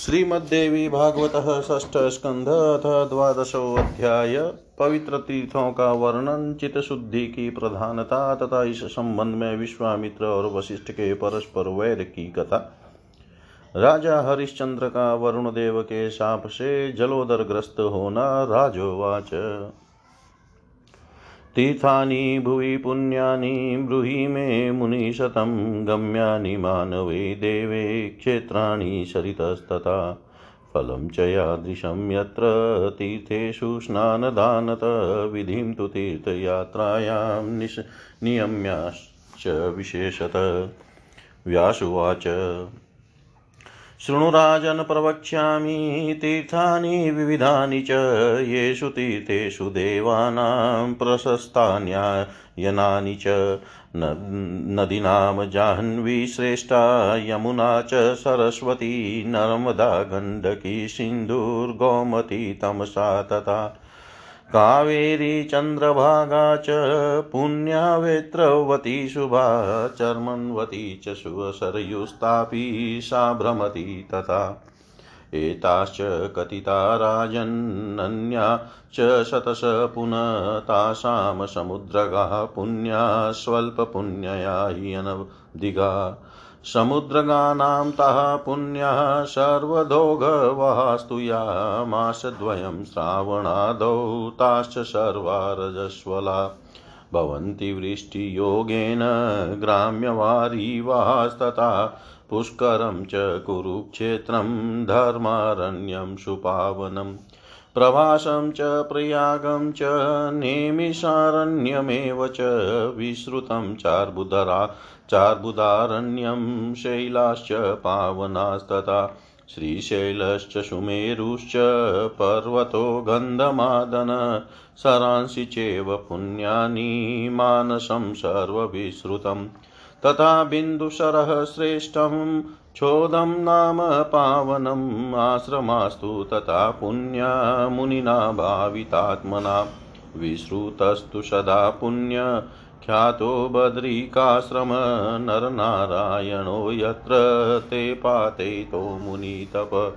श्रीमद्देवी भागवत षष्ठ स्कंध अथ द्वादशो अध्याय पवित्र तीर्थों का वर्णन चित शुद्धि की प्रधानता तथा इस संबंध में विश्वामित्र और वशिष्ठ के परस्पर वैर की कथा। राजा हरिश्चंद्र का वरुण देव के साप से जलोदर ग्रस्त होना राजोवाच। तीर्थानि भुवि पुण्यानि ब्रूहि मे मुनिशतं गम्यानि मानवे देवे क्षेत्राणि सरितस्तथा। फलं च यादृशं यत्र तीर्थेषु स्नानदानत विधिं तु तीर्थयात्रायां निश नियम्याश्च विशेषत। व्यासुवाच शृणुराजन् प्रवक्ष्यामि, तीर्थानि, विविधानि च, येषु तीर्थेषु देवानां प्रशस्तान्यायनानि च नदीनां जाह्नवी श्रेष्ठा, यमुना च, सरस्वती, नर्मदा, गण्डकी सिन्धुर्गौमती तमसा तथा कावेरी चन्द्रभागा च पुण्या शुभा चर्मन्वती च सुवसरयुस्तापी सा भ्रमति तथा एताश्च कथिता राजन्नन्या च शतश पुनः तासां समुद्रगाः पुण्या स्वल्पपुण्यया हि अनदिगा समुद्रगानां तः पुण्यः सर्वदोघवास्तु या मासद्वयं श्रावणादौ ताश्च सर्वा रजस्वला भवन्ति वृष्टियोगेन ग्राम्यवारीवास्तथा पुष्करं च कुरुक्षेत्रं धर्मारण्यं सुपावनम् प्रवासं च, प्रयागं च, नेमिषारण्यमेव च, विश्रुतं चार्बुदरा, चार्बुदारण्यं शैलाश्च, पावनास्तथा, श्रीशैलश्च, सुमेरुश्च, पर्वतो गन्धमादन, सरांसि चेव पुण्यानि, मानसं सर्वविश्रुतम्। तथा बिन्दुशरः श्रेष्ठं चोदं नाम पावनम् आश्रमास्तु तथा पुण्या मुनिना भावितात्मना। विश्रुतस्तु सदा पुण्य, ख्यातो बद्रिकाश्रम, नरनारायणो यत्र ते पातयितो मुनितप।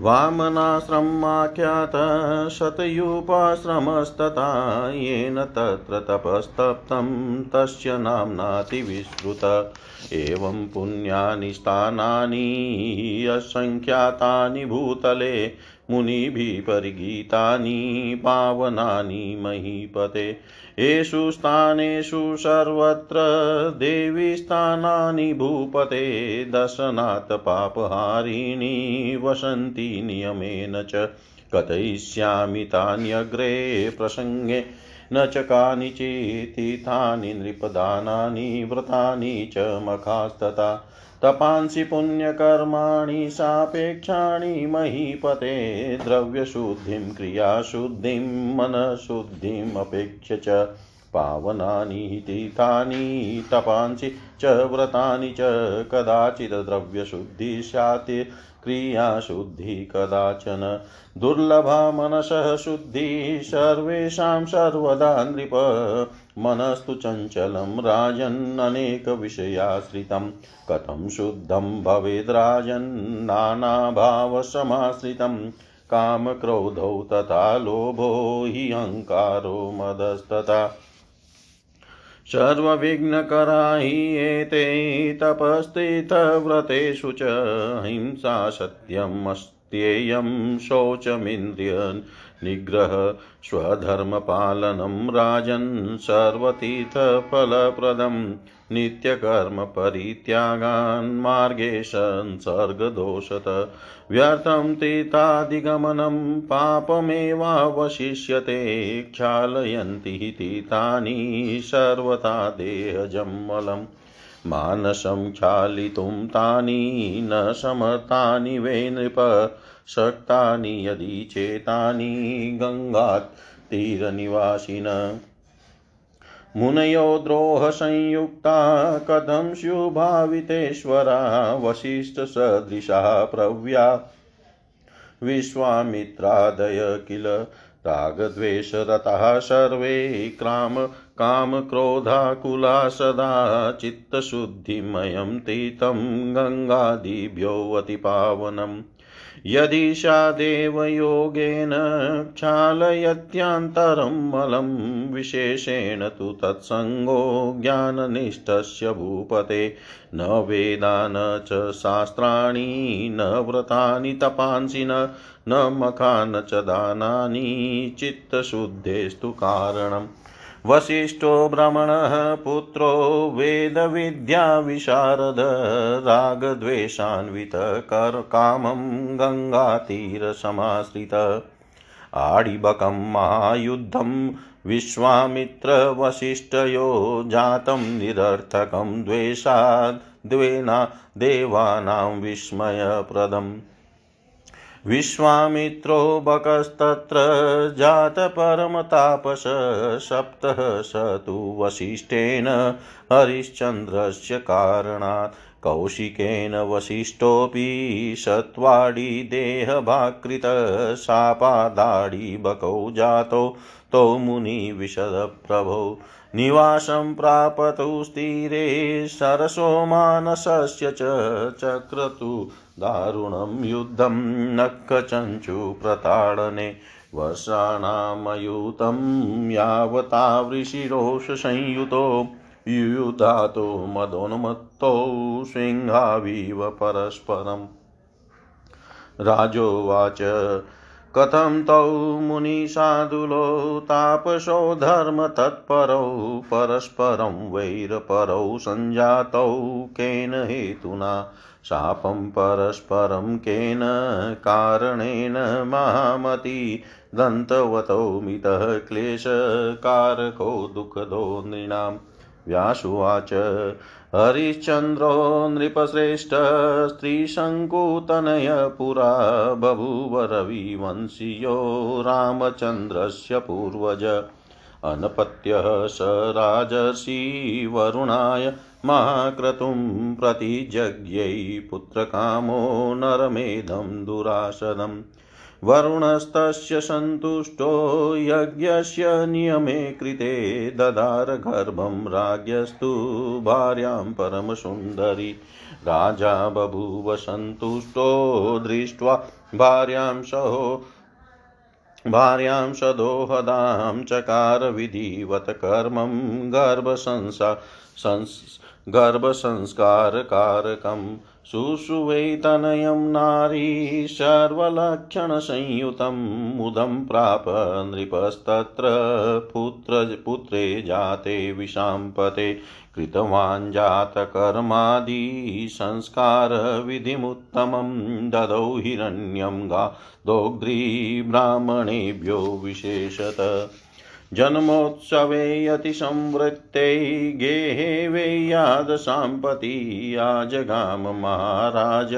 वामनाश्रमाख्यातः शतयूपाश्रमस्तथा येन तत्र तपस्तप्तं तस्य नाम्नातिविश्रुत एवं पुण्यानि स्थानानि असङ्ख्यातानि भूतले मुनिभिः परिगीतानि पावनानि महीपते। येषु स्थानेषु सर्वत्र देवीस्थानानि भूपते। दशनात् पापहारिणी वसन्ति नियमेन च। कथयिष्यामि तान्यग्रे प्रसङ्गे। न च कानिचितीर्थानि नृपदानानि, व्रतानि च मखास्तथा। तपांसि पुण्यकर्माणि सापेक्षाणि महीपते द्रव्यशुद्धिं, क्रियाशुद्धिं मनःशुद्धिमपेक्ष्य च पावनानि, तीर्थानि, तपांसि च व्रतानि च कदाचित् द्रव्यशुद्धिः स्यात्, क्रियाशुद्धिः कदाचन दुर्लभा मनसः शुद्धिः, सर्वेषां सर्वदा नृप मनस्तु चञ्चलं राजन्ननेकविषयाश्रितं कथं शुद्धं भवेद्राजन्नानाभावसमाश्रितं कामक्रोधौ तथा लोभो हि अहङ्कारो मदस्तथा। सर्वविघ्नकरा हि एते तपस्थितव्रतेषु च हिंसा सत्यमस्त्येयं शौचमिन्द्रिय निग्रह स्वधर्मपालनं राजन् सर्वतीर्थफलप्रदम् नित्यकर्मपरित्यागान् मार्गे संसर्गदोषत व्यर्थं तीर्थादिगमनं पापमेवावशिष्यते क्षालयन्ति तीर्थानि सर्वथा देहजम्मलम् मानसं क्षालितुं तानि न समर्थानि वै नृप शक्तानि यदि चेतानि गङ्गात् तीरनिवासिन। मुनयो द्रोहसंयुक्ता कथं स्युभावितेश्वरा वसिष्ठसदृशा प्रव्या। विश्वामित्रादय किल रागद्वेषरताः सर्वे क्राम कामक्रोधाकुला सदा चित्तशुद्धिमयं तीतं गङ्गादिभ्योऽतिपावनम् यदि सा देवयोगेन क्षालयत्यान्तरं मलं विशेषेण तु तत्सङ्गो ज्ञाननिष्ठस्य भूपते। न वेदा न च शास्त्राणि, न व्रतानि तपांसि, न न मखा न च दानानि, चित्तशुद्धेस्तु कारणम्। वसिष्ठो भ्रमणः पुत्रो वेदविद्याविशारद रागद्वेषान्वितकर कामं गङ्गातीरसमाश्रित आडिबकं महायुद्धं विश्वामित्रवसिष्ठयो जातं निरर्थकं, द्वेषाद् द्वेना देवानां विस्मयप्रदम्। विश्वामित्रो बकस्तत्र जातपरमतापस सप्तः स तु वसिष्ठेन हरिश्चन्द्रस्य कारणात् कौशिकेन वसिष्ठोऽपि सत्वाडि देहभाकृत शापादाडिबकौ जातो तौ मुनिविशदप्रभौ निवासं प्रापतु स्थिरे सरसो मानसस्य च चक्रतु दारुणं युद्धं नक्कचञ्चुप्रताडने वर्षाणामयुतं यावतावृषिरोषसंयुतो युयुधातो मदोन्मत्तौ सिंहाविव परस्परम् राजोवाच, कथं तौ मुनिसाधुलो तापसौ धर्मतत्परौ परस्परं वैरपरौ सञ्जातौ केन हेतुना शापं परस्परं केन कारणेन महामती दन्तवतौ मितः क्लेशकारको दुःखदो नृणाम् व्यासुवाच, हरिश्चन्द्रो नृपश्रेष्ठ, स्त्रीशङ्कुतनय पुरा, बभूव रविवंशीयो रामचन्द्रस्य पूर्वज। अनपत्यः स राजर्षि वरुणाय महाक्रतुं प्रतिजज्ञै पुत्रकामो नरमेधं दुरासदम् वरुणस्तस्य सन्तुष्टो यज्ञस्य नियमे कृते ददार राज्ञस्तु भार्यां परमसुन्दरी। राजा बभूव सन्तुष्टो दृष्ट्वा भार्यां सहो भार्यां सदोहदां चकार विधिवत कर्मं गर्भसंसा संस् गर्भसंस्कारकारकम् शुश्रुवैतनयं नारी सर्वलक्षणसंयुतं मुदं प्राप नृपस्तत्र पुत्र पुत्रे जाते विशाम्पते कृतवान् जातकर्मादिसंस्कारविधिमुत्तमं ददौ हिरण्यं गा दोग्ध्री ब्राह्मणेभ्यो विशेषत। जन्मोत्सवे अतिसंवृत्ते गेहे वेयादसाम्पति आजगाम महाराज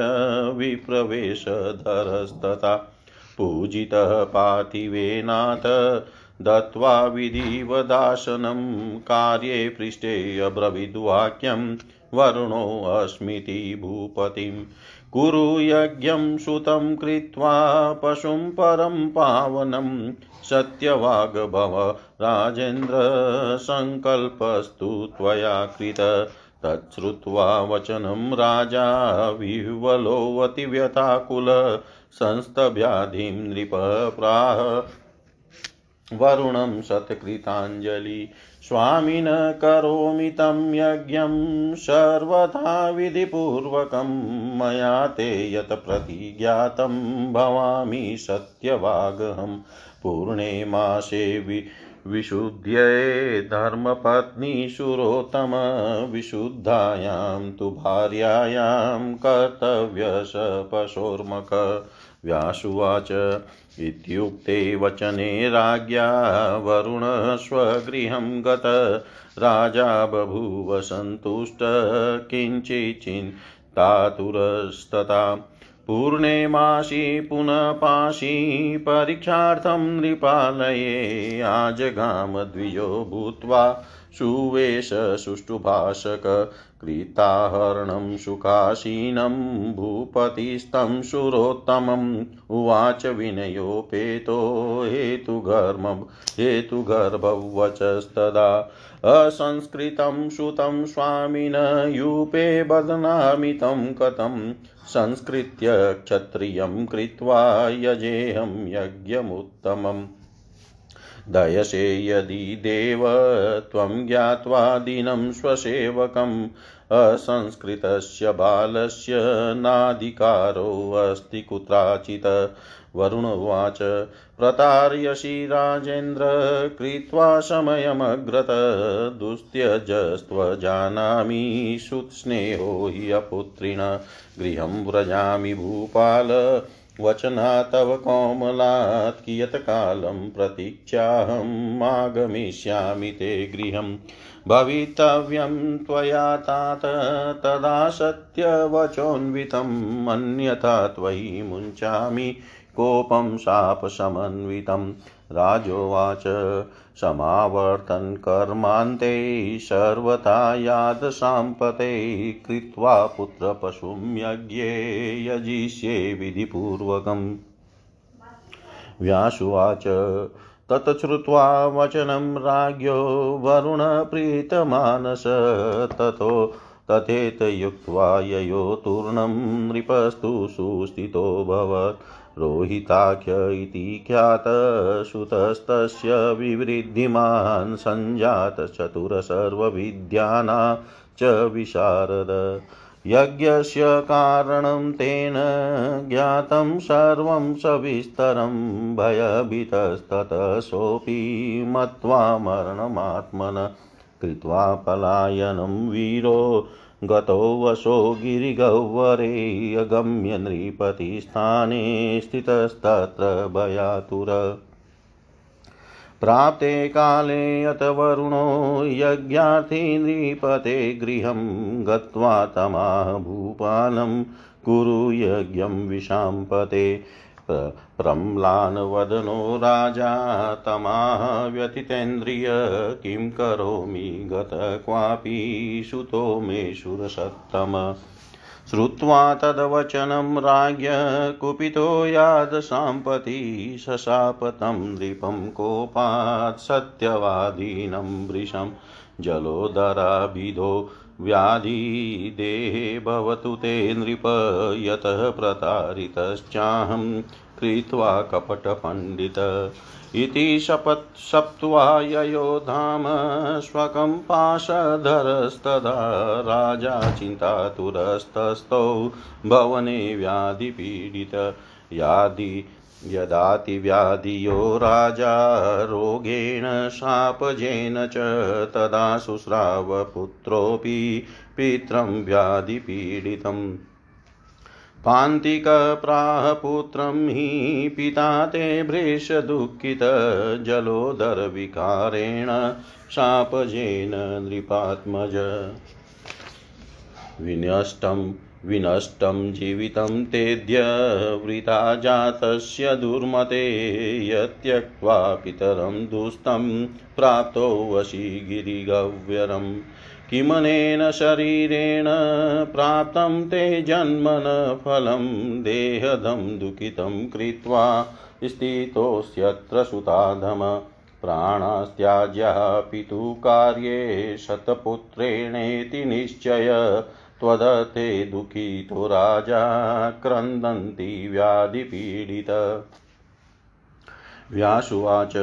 विप्रवेशधरस्तथा। पूजितः पार्थिवेनाथ दत्त्वा विधिवदासनं कार्ये पृष्ठे अब्रवीद्वाक्यं वरुणोऽस्मीति भूपतिम् कुरु यज्ञं सुतं कृत्वा पशुं परं पावनं सत्यवाग्भव राजेन्द्र सङ्कल्पस्तु त्वया कृत। तच्छ्रुत्वा वचनं राजा विह्वलोऽतिव्यथाकुल। संस्तव्याधिं नृप प्राह। वरुणं सत्कृताञ्जलि। स्वामिन करोमि तं यज्ञं। सर्वथा विधिपूर्वकं मया ते यत् प्रतिज्ञातं। भवामि सत्यवागहं पूर्णे मासे वि विशुद्ध्ये धर्मपत्नीशुरोत्तम विशुद्धायां तु भार्यायां कर्तव्यश पशोर्मक व्यासुवाच। इत्युक्ते वचने राज्ञा वरुण स्वगृहं गत। राजा बभूव सन्तुष्ट किञ्चिच्चिन्तातुरस्तथा पूर्णे मासि पुनः पाशि परीक्षार्थं नृपालये आजगामद्विजो भूत्वा सुवेश सुष्ठुभाषक कृताहरणं सुखासीनं भूपतिस्तं सुरोत्तमम् उवाच विनयोपेतो हेतुगर्म हेतुगर्भवचस्तदा असंस्कृतं श्रुतं स्वामिन, यूपे बध्नामि तं कथं। संस्कृत्य क्षत्रियं कृत्वा यजेऽहं यज्ञमुत्तमम्। दयसे यदि देव त्वं ज्ञात्वा दिनं स्वसेवकम्। असंस्कृतस्य बालस्य नाधिकारोऽस्ति कुत्राचित्। वरुणोवाच प्रतार्यसि राजेन्द्र कृत्वा समयमग्रत। दुस्त्यजस्त्वजानामि सुत्स्नेहो हि अपुत्रिण। गृहं व्रजामि भूपाल। वचना तव कोमलात् कियत्कालं प्रतीक्षाहम् आगमिष्यामि ते गृहं भवितव्यं त्वया तात, तदा अन्यथा त्वयि मुञ्चामि। कोपं शापसमन्वितं राजोवाच, समावर्तन् कर्मान्ते, सर्वथा यादसाम्पते कृत्वा पुत्रपशुं यज्ञे यजिष्ये विधिपूर्वकम्। व्यासुवाच तच्छ्रुत्वा वचनं राज्ञो वरुणप्रीतमानस, ततो तथेतयुक्त्वा ययो तूर्णं नृपस्तु सुस्थितोऽभवत् रोहिताख्य इति ख्यातसुतस्तस्य विवृद्धिमान् सञ्जातचतुरसर्वविद्याना च विशारद। यज्ञस्य कारणं तेन ज्ञातं सर्वं सविस्तरं भयभीतस्ततः सोऽपि मत्वा मरणमात्मन कृत्वा पलायनं वीरो गतो वशो गिरिगह्वरे अगम्य नृपतिस्थाने स्थितस्तत्र भयातुर। प्राप्ते काले अथ वरुणो यज्ञार्थी नृपते गृहं गत्वा तमाह भूपालं कुरु यज्ञं विशाम्पते। प्रम्लानवदनो राजा तमाह व्यथितेन्द्रिय किं करोमि गत क्वापि सुतो मे सुरसत्तम। श्रुत्वा तद्वचनं राज्ञ कुपितो यादसाम्पति शशाप तं नृपं कोपात् सत्यवादीनं वृषं। जलोदराभिधो व्याधिदेहे भवतु ते नृप, यतः प्रतारितश्चाहं कृत्वा कपटपण्डित इति शपत् सप्त्वा ययो धाम स्वकं पाशधरस्तदा राजा चिन्तातुरस्तस्थौ भवने व्याधिपीडित। यादि यदातिव्याधियो राजा रोगेण शापजेन च तदा शुश्रावपुत्रोऽपि पित्रं व्याधिपीडितम्। पान्तिकप्राह हि पिता ते भृशदुःखितजलोदरविकारेण शापजेन नृपात्मज। विनष्टं विनष्टं जीवितं तेद्य वृथा जातस्य दुर्मते यत्यक्त्वा पितरं दुस्तं प्राप्तो वशी गिरिगव्यरम्। किमनेन शरीरेण प्राप्तं ते जन्मन फलं देहदं दुःखितं कृत्वा स्थितोऽस्यत्र सुताधम प्राणास्त्याज्यः पितुकार्ये शतपुत्रेणेति निश्चय त्वदते दुःखितो राजा क्रन्दन्ति व्याधिपीडित। व्यासुवाच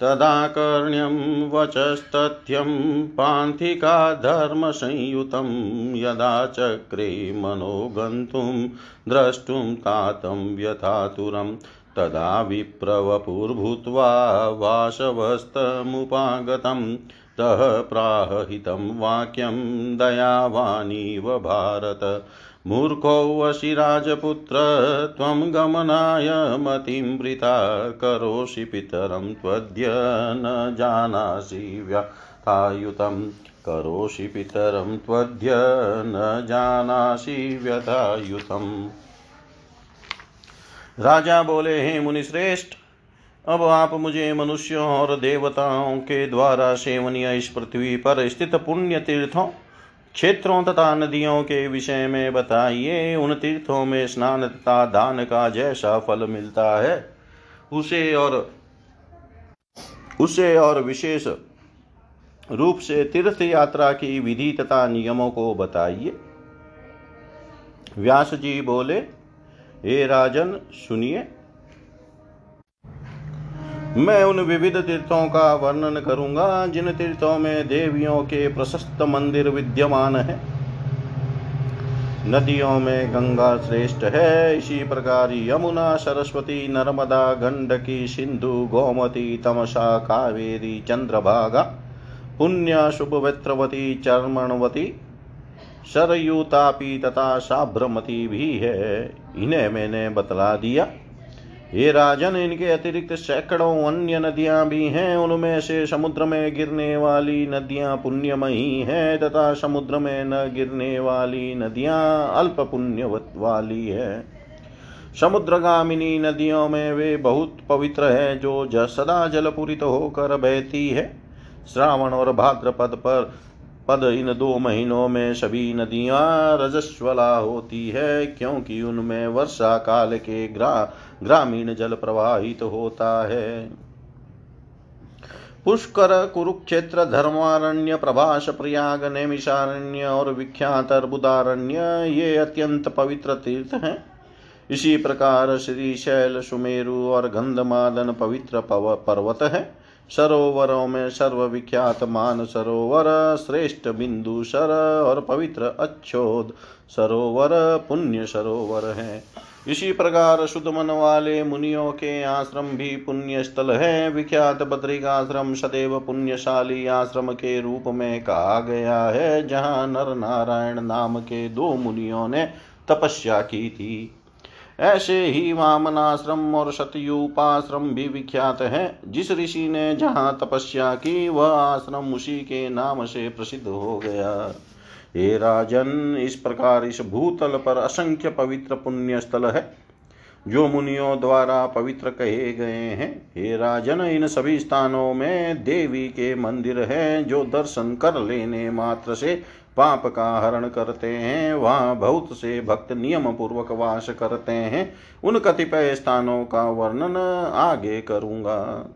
तदाकर्ण्यं वचस्तथ्यं पान्थिका धर्मसंयुतं यदा चक्रे मनो गन्तुं द्रष्टुं तातं व्यथातुरं तदा विप्रवपुर्भूत्वा वासवस्तमुपागतं तः प्राहितं वाक्यं दयावानीव भारत। मूर्खोऽसि राजपुत्र, त्वं गमनाय मतिं वृथा करोषि पितरं त्वद्य न जानासि व्यथायुतं। करोषि पितरं त्वद्य न जानासि व्यथायुतम् राजा बोले, हे मुनिश्रेष्ठ, अब आप मुझे मनुष्यों और देवताओं के द्वारा सेवनीय इस पृथ्वी पर स्थित पुण्य तीर्थों क्षेत्रों तथा नदियों के विषय में बताइए। उन तीर्थों में स्नान तथा दान का जैसा फल मिलता है। उसे और उसे और विशेष रूप से तीर्थ यात्रा की विधि तथा नियमों को बताइए। व्यास जी बोले, हे राजन, सुनिए। मैं उन विविध तीर्थों का वर्णन करूँगा, जिन तीर्थों में देवियों के प्रशस्त मंदिर विद्यमान है। नदियों में गंगा श्रेष्ठ है, इसी प्रकार यमुना, सरस्वती, नर्मदा, गंडकी, सिंधु, गोमती, तमसा, कावेरी, चंद्रभागा, पुण्य, शुभवेत्रवती, चर्मणवती सरयुतापी तथा साभ्रमती भी है। इन्हें मैंने बतला दिया। ये राजन, इनके अतिरिक्त सैकड़ों अन्य नदियाँ भी हैं, उनमें से समुद्र में गिरने वाली नदियाँ पुण्यमयी हैं, तथा समुद्र में न गिरने वाली नदियाँ अल्प पुण्य वाली है। समुद्रगामिनी नदियों में वे बहुत पवित्र है जो सदा जलपूरित होकर बहती है। श्रावण और भाद्रपद पर पद इन दो महीनों में सभी नदियाँ रजस्वला होती है, क्योंकि उनमें वर्षा काल के ग्रा, ग्रामीण जल प्रवाहित तो होता है। पुष्कर, कुरुक्षेत्र, धर्मारण्य, प्रभाष, प्रयाग, नैमिषारण्य और विख्यात अर्बुदारण्य, ये अत्यंत पवित्र तीर्थ हैं। इसी प्रकार श्री शैल सुमेरु और गंधमादन पवित्र पर्वत है। सरोवरों में सर्वविख्यात मान सरोवर, श्रेष्ठ बिंदु सर और पवित्र अच्छोद। सरोवर पुण्य सरोवर है। इसी प्रकार शुद्ध मन वाले मुनियों के आश्रम भी पुण्य स्थल है। विख्यात बद्रिकाश्रम सदैव पुण्यशाली आश्रम के रूप में कहा गया है, जहाँ नर नारायण नाम के दो मुनियों ने तपस्या की थी। ऐसे ही वामनाश्रम और सतयुपाश्रम भी विख्यात है। जिस ऋषि ने जहाँ तपस्या की, वह आश्रम उसी के नाम से प्रसिद्ध हो गया। हे राजन, इस प्रकार इस भूतल पर असंख्य पवित्र पुण्य स्थल है, जो मुनियों द्वारा पवित्र कहे गए हैं। हे राजन, इन सभी स्थानों में देवी के मंदिर हैं, जो दर्शन कर लेने मात्र से पाप का हरण करते हैं, वहाँ बहुत से भक्त नियम पूर्वक वास करते हैं। उन कतिपय स्थानों का वर्णन आगे करूँगा।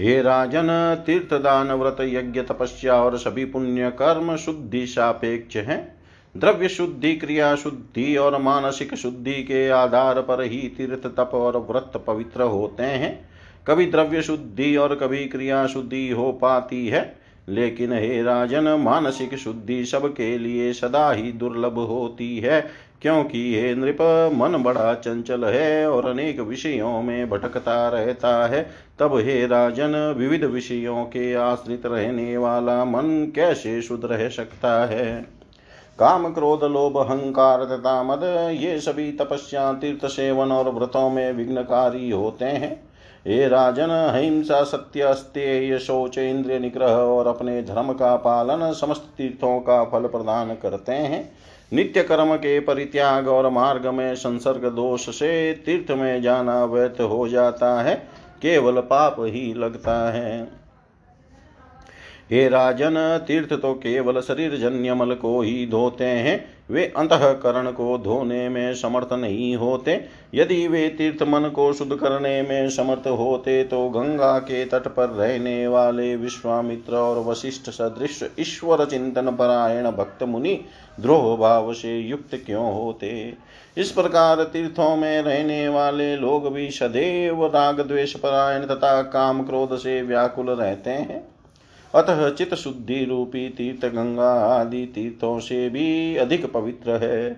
हे राजन तीर्थदान व्रत यज्ञ, तपस्या और सभी पुण्य कर्म शुद्धि सापेक्ष है। द्रव्य शुद्धि, क्रिया शुद्धि और मानसिक शुद्धि के आधार पर ही तीर्थ, तप और व्रत पवित्र होते हैं। कभी द्रव्य शुद्धि और कभी क्रिया शुद्धि हो पाती है। लेकिन हे राजन, मानसिक शुद्धि सबके लिए सदा ही दुर्लभ होती है। क्योंकि हे नृप, मन बड़ा चंचल है और अनेक विषयों में भटकता रहता है। तब हे राजन, विविध विषयों के आश्रित रहने वाला मन कैसे शुद्ध रह सकता है? काम क्रोध, लोभ, अहंकार तथा मद, ये सभी तपस्या, तीर्थ सेवन और व्रतों में विघ्नकारी होते हैं। हे राजन, अहिंसा सत्य अस्त्य शोच इंद्रिय निग्रह और अपने धर्म का पालन समस्त तीर्थों का फल प्रदान करते हैं। नित्य कर्म के परित्याग और मार्ग में संसर्ग दोष से तीर्थ में जाना व्यर्थ हो जाता है, केवल पाप ही लगता है। हे राजन, तीर्थ तो केवल शरीर जन्य मल को ही धोते हैं। वे अंतकरण को धोने में समर्थ नहीं होते। यदि वे तीर्थ मन को शुद्ध करने में समर्थ होते तो गंगा के तट पर रहने वाले विश्वामित्र और वशिष्ठ सदृश ईश्वर चिंतन परायण भक्त मुनि द्रोह भाव से युक्त क्यों होते? इस प्रकार तीर्थों में रहने वाले लोग भी सदैव राग द्वेष परायण तथा काम क्रोध से व्याकुल रहते हैं। अतः चित शुद्धि रूपी तीर्थ गंगा आदि तीर्थों से भी अधिक पवित्र है।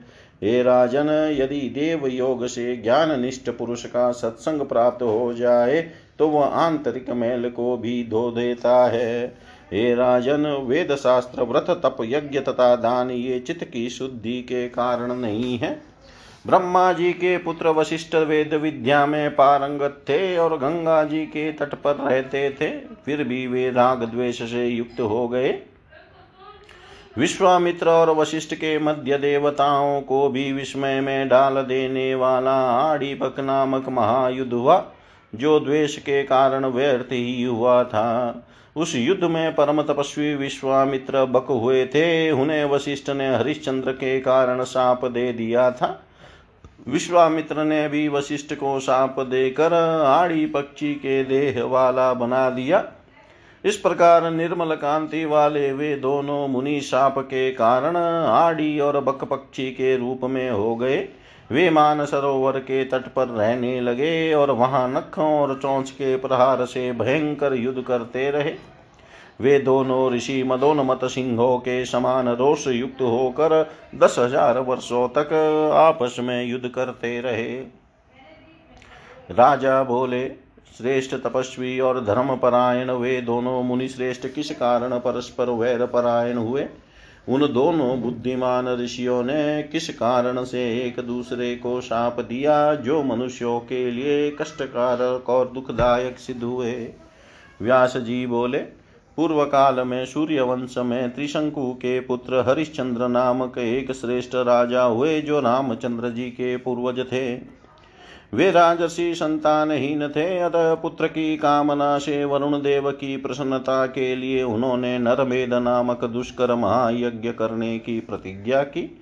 हे राजन, यदि देव योग से ज्ञान निष्ठ पुरुष का सत्संग प्राप्त हो जाए तो वह आंतरिक मैल को भी धो देता है। हे राजन वेद शास्त्र व्रत, तप, यज्ञ तथा दान ये चित्त की शुद्धि के कारण नहीं है। ब्रह्मा जी के पुत्र वशिष्ठ वेद विद्या में पारंगत थे और गंगा जी के तट पर रहते थे, फिर भी वे राग द्वेष से युक्त हो गए। विश्वामित्र और वशिष्ठ के मध्य देवताओं को भी विस्मय में डाल देने वाला आड़ीपक नामक महायुद्ध हुआ, जो द्वेष के कारण व्यर्थ ही हुआ था। उस युद्ध में परम तपस्वी विश्वामित्र बक हुए थे। उन्हें वशिष्ठ ने हरिश्चंद्र के कारण साप दे दिया था। विश्वामित्र ने भी वशिष्ठ को सांप देकर आड़ी पक्षी के देह वाला बना दिया। इस प्रकार निर्मल कांति वाले वे दोनों मुनि साप के कारण आड़ी और बक पक्षी के रूप में हो गए। वे मान सरोवर के तट पर रहने लगे और वहाँ नखों और चौंच के प्रहार से भयंकर युद्ध करते रहे। वे दोनों ऋषि मदोन्मत सिंहों के समान रोष युक्त होकर दस हज़ार वर्षों तक आपस में युद्ध करते रहे। राजा बोले, श्रेष्ठ तपस्वी और धर्मपरायण, वे दोनों मुनि श्रेष्ठ किस कारण परस्पर वैर परायण हुए? उन दोनों बुद्धिमान ऋषियों ने किस कारण से एक दूसरे को शाप दिया, जो मनुष्यों के लिए कष्टकारक और दुखदायक सिद्ध हुए? व्यास जी बोले पूर्व काल में सूर्य वंश में त्रिशंकु के पुत्र हरिश्चंद्र नामक एक श्रेष्ठ राजा हुए जो रामचंद्र जी के पूर्वज थे। वे राजसी संतानहीन थे, अतः पुत्र की कामना से वरुण देव की प्रसन्नता के लिए उन्होंने नरमेद नामक दुष्कर महायज्ञ करने की प्रतिज्ञा की।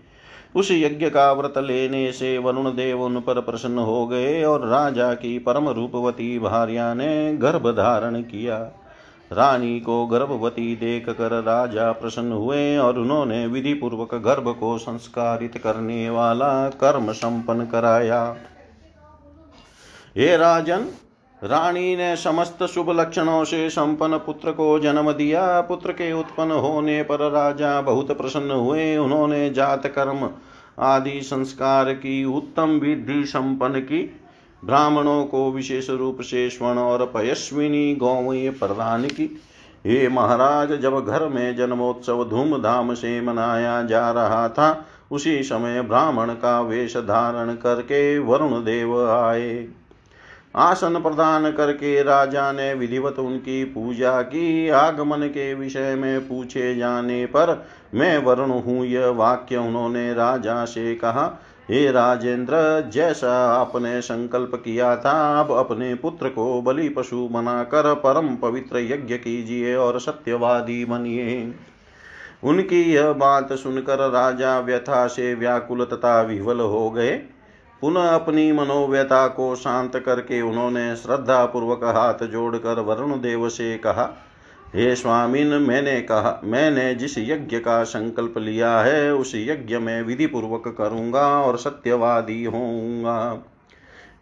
उस यज्ञ का व्रत लेने से वरुण देव उन पर प्रसन्न हो गए और राजा की परम रूपवती भार्या ने गर्भ धारण किया। रानी को गर्भवती देख कर राजा प्रसन्न हुए और उन्होंने विधि पूर्वक गर्भ को संस्कारित करने वाला कर्म संपन्न कराया। हे राजन, रानी ने समस्त शुभ लक्षणों से संपन्न पुत्र को जन्म दिया। पुत्र के उत्पन्न होने पर राजा बहुत प्रसन्न हुए। उन्होंने जात कर्म आदि संस्कार की उत्तम विधि संपन्न की। ब्राह्मणों को विशेष रूप से स्वर्ण और पयस्विनी गौवें प्रदान की। हे महाराज, जब घर में जन्मोत्सव धूमधाम से मनाया जा रहा था, उसी समय ब्राह्मण का वेश धारण करके वरुण देव आए। आसन प्रदान करके राजा ने विधिवत उनकी पूजा की। आगमन के विषय में पूछे जाने पर मैं वरुण हूँ, यह वाक्य उन्होंने राजा से कहा। हे राजेंद्र, जैसा आपने संकल्प किया था, अब अपने पुत्र को बलि पशु बनाकर परम पवित्र यज्ञ कीजिए और सत्यवादी बनिए। उनकी यह बात सुनकर राजा व्यथा से व्याकुल तथा विह्वल हो गए। पुनः अपनी मनोव्यथा को शांत करके उन्होंने श्रद्धा पूर्वक हाथ जोड़कर वरुण देव से कहा हे स्वामीन, मैंने कहा, मैंने जिस यज्ञ का संकल्प लिया है, उस यज्ञ में विधि पूर्वक करूँगा और सत्यवादी होऊँगा।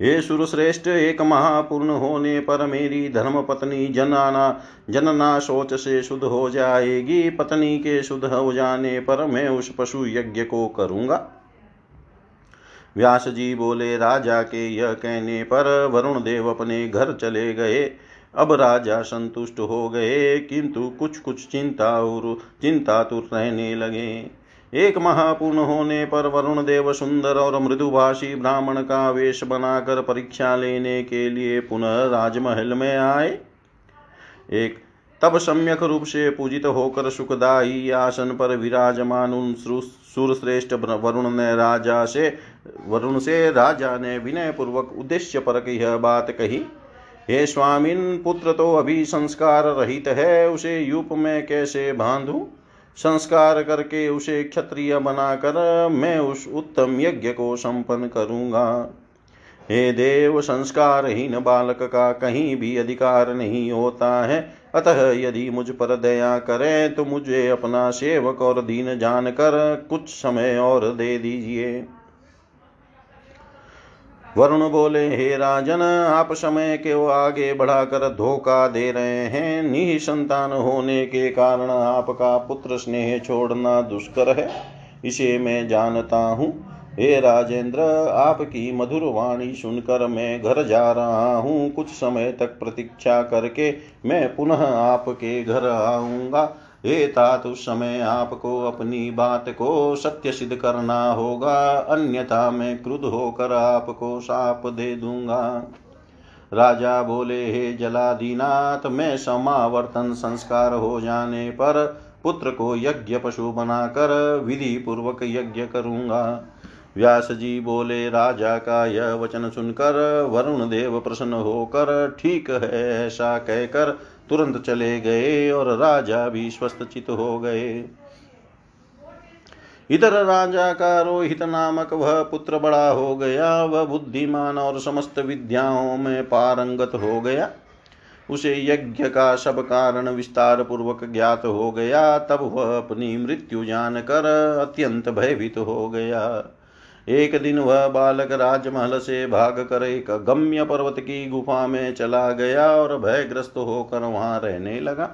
हे सुरश्रेष्ठ, एक महापूर्ण होने पर मेरी धर्म पत्नी जनाना, जनना सोच से शुद्ध हो जाएगी। पत्नी के शुद्ध हो जाने पर मैं उस पशु यज्ञ को करूँगा। व्यास जी बोले, राजा के यह कहने पर वरुण देव अपने घर चले गए। अब राजा संतुष्ट हो गए, किंतु कुछ कुछ चिंता चिंतातुर रहने लगे। एक महापूर्ण होने पर वरुण देव सुंदर और मृदुभाषी ब्राह्मण का वेश बनाकर परीक्षा लेने के लिए पुनः राजमहल में आए। एक तब सम्यक रूप से पूजित होकर सुखदायी आसन पर विराजमान उन सुरश्रेष्ठ वरुण ने राजा से, वरुण से राजा ने विनय पूर्वक उद्देश्य पर यह बात कही। हे स्वामिन, पुत्र तो अभी संस्कार रहित है, उसे यूप में कैसे बांधू? संस्कार करके उसे क्षत्रिय बनाकर मैं उस उत्तम यज्ञ को संपन्न करूँगा। हे देव, संस्कारहीन बालक का कहीं भी अधिकार नहीं होता है। अतः यदि मुझ पर दया करें तो मुझे अपना सेवक और दीन जानकर कुछ समय और दे दीजिए। वरुण बोले, हे राजन, आप समय के आगे बढ़ाकर धोखा दे रहे हैं। निसंतान होने के कारण आपका पुत्र स्नेह छोड़ना दुष्कर है। इसे मैं जानता हूँ। हे राजेंद्र, आपकी मधुर वाणी सुनकर मैं घर जा रहा हूँ। कुछ समय तक प्रतीक्षा करके मैं पुनः आपके घर आऊँगा। हे तात समय आपको अपनी बात को सत्य सिद्ध करना होगा। अन्यथा मैं क्रुद्ध होकर आपको साप दे दूँगा। राजा बोले, हे जलादीनाथ, मैं समावर्तन संस्कार हो जाने पर पुत्र को यज्ञ पशु बनाकर विधि पूर्वक यज्ञ करूँगा। व्यास जी बोले, राजा का यह वचन सुनकर वरुण देव प्रसन्न होकर, ठीक है, ऐसा कहकर तुरंत चले गए और राजा भी स्वस्थ चित हो गए। इधर राजा का रोहित नामक वह पुत्र बड़ा हो गया। वह बुद्धिमान और समस्त विद्याओं में पारंगत हो गया। उसे यज्ञ का सब कारण विस्तार पूर्वक ज्ञात हो गया। तब वह अपनी मृत्यु जानकर अत्यंत भयभीत हो गया। एक दिन वह बालक राजमहल से भाग कर एक गम्य पर्वत की गुफा में चला गया और भयग्रस्त होकर वहाँ रहने लगा।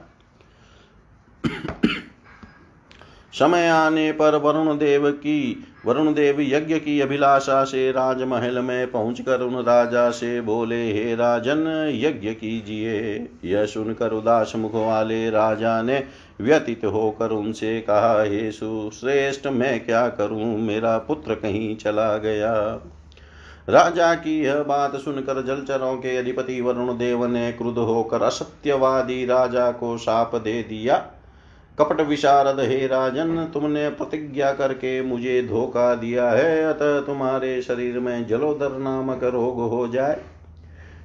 समय आने पर वरुण देव की, वरुण देव यज्ञ की अभिलाषा से राजमहल में पहुंचकर उन राजा से बोले, हे राजन, यज्ञ कीजिए। यह सुनकर उदास मुख वाले राजा ने व्यतीत होकर उनसे कहा हे सुश्रेष्ठ मैं क्या करूँ? मेरा पुत्र कहीं चला गया। राजा की यह बात सुनकर जलचरों के अधिपति वरुण देव ने क्रुद्ध होकर असत्यवादी राजा को शाप दे दिया। कपट विशारद, हे राजन, तुमने प्रतिज्ञा करके मुझे धोखा दिया है, अतः तुम्हारे शरीर में जलोदर नामक रोग हो जाए।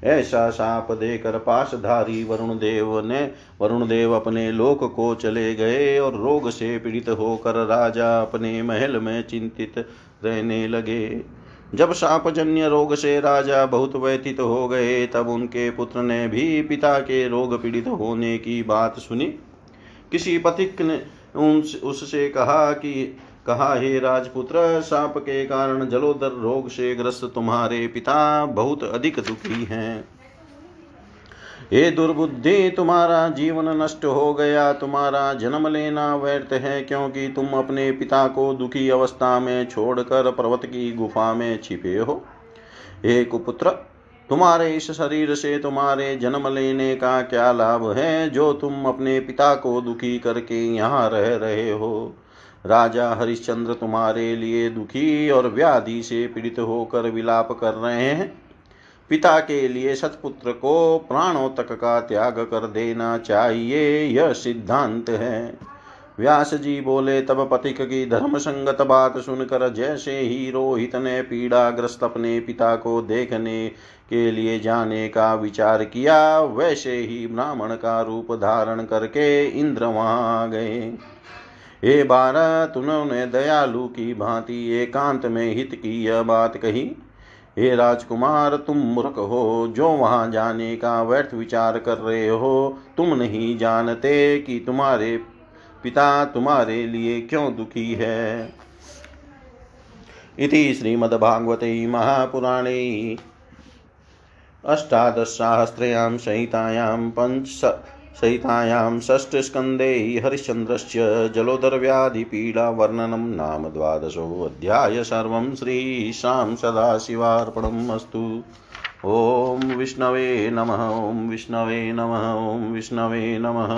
ऐसा साप देकर पासधारी वरुण देव ने, वरुण देव अपने लोक को चले गए और रोग से पीड़ित होकर राजा अपने महल में चिंतित रहने लगे। जब सापजन्य रोग से राजा बहुत व्यथित हो गए, तब उनके पुत्र ने भी पिता के रोग पीड़ित होने की बात सुनी। किसी पथिक ने उससे कहा कि कहा, हे राजपुत्र, साप के कारण जलोदर रोग से ग्रस्त तुम्हारे पिता बहुत अधिक दुखी हैं। हे दुर्बुद्धि, तुम्हारा जीवन नष्ट हो गया, तुम्हारा जन्म लेना व्यर्थ है, क्योंकि तुम अपने पिता को दुखी अवस्था में छोड़कर पर्वत की गुफा में छिपे हो। हे कुपुत्र, तुम्हारे इस शरीर से तुम्हारे जन्म लेने का क्या लाभ है, जो तुम अपने पिता को दुखी करके यहाँ रह रहे हो? राजा हरिश्चंद्र तुम्हारे लिए दुखी और व्याधि से पीड़ित होकर विलाप कर रहे हैं। पिता के लिए सतपुत्र को प्राणों तक का त्याग कर देना चाहिए, यह सिद्धांत है। व्यास जी बोले, तब पथिक की धर्म संगत बात सुनकर जैसे ही रोहित ने पीड़ाग्रस्त अपने पिता को देखने के लिए जाने का विचार किया, वैसे ही ब्राह्मण का रूप धारण करके इंद्र वहाँ गए। हे बारह उन्होंने दयालु की भांति एकांत में हित की यह बात कही। हे राजकुमार, तुम मूर्ख हो, जो वहाँ जाने का व्यर्थ विचार कर रहे हो, तुम नहीं जानते कि तुम्हारे पिता तुम्हारे लिए क्यों दुखी है। इति श्रीमद्भागवते महापुराणे अष्टादशसाहस्रयां संहितायां पञ्च सहितायां षष्ठस्कन्धे हरिश्चन्द्रस्य जलोदरव्याधिपीडावर्णनं नाम द्वादशोऽध्याय सर्वं श्रीशां सदाशिवार्पणम् अस्तु। ॐ विष्णवे नमः, ॐ विष्णवे नमः, ॐ विष्णवे नमः।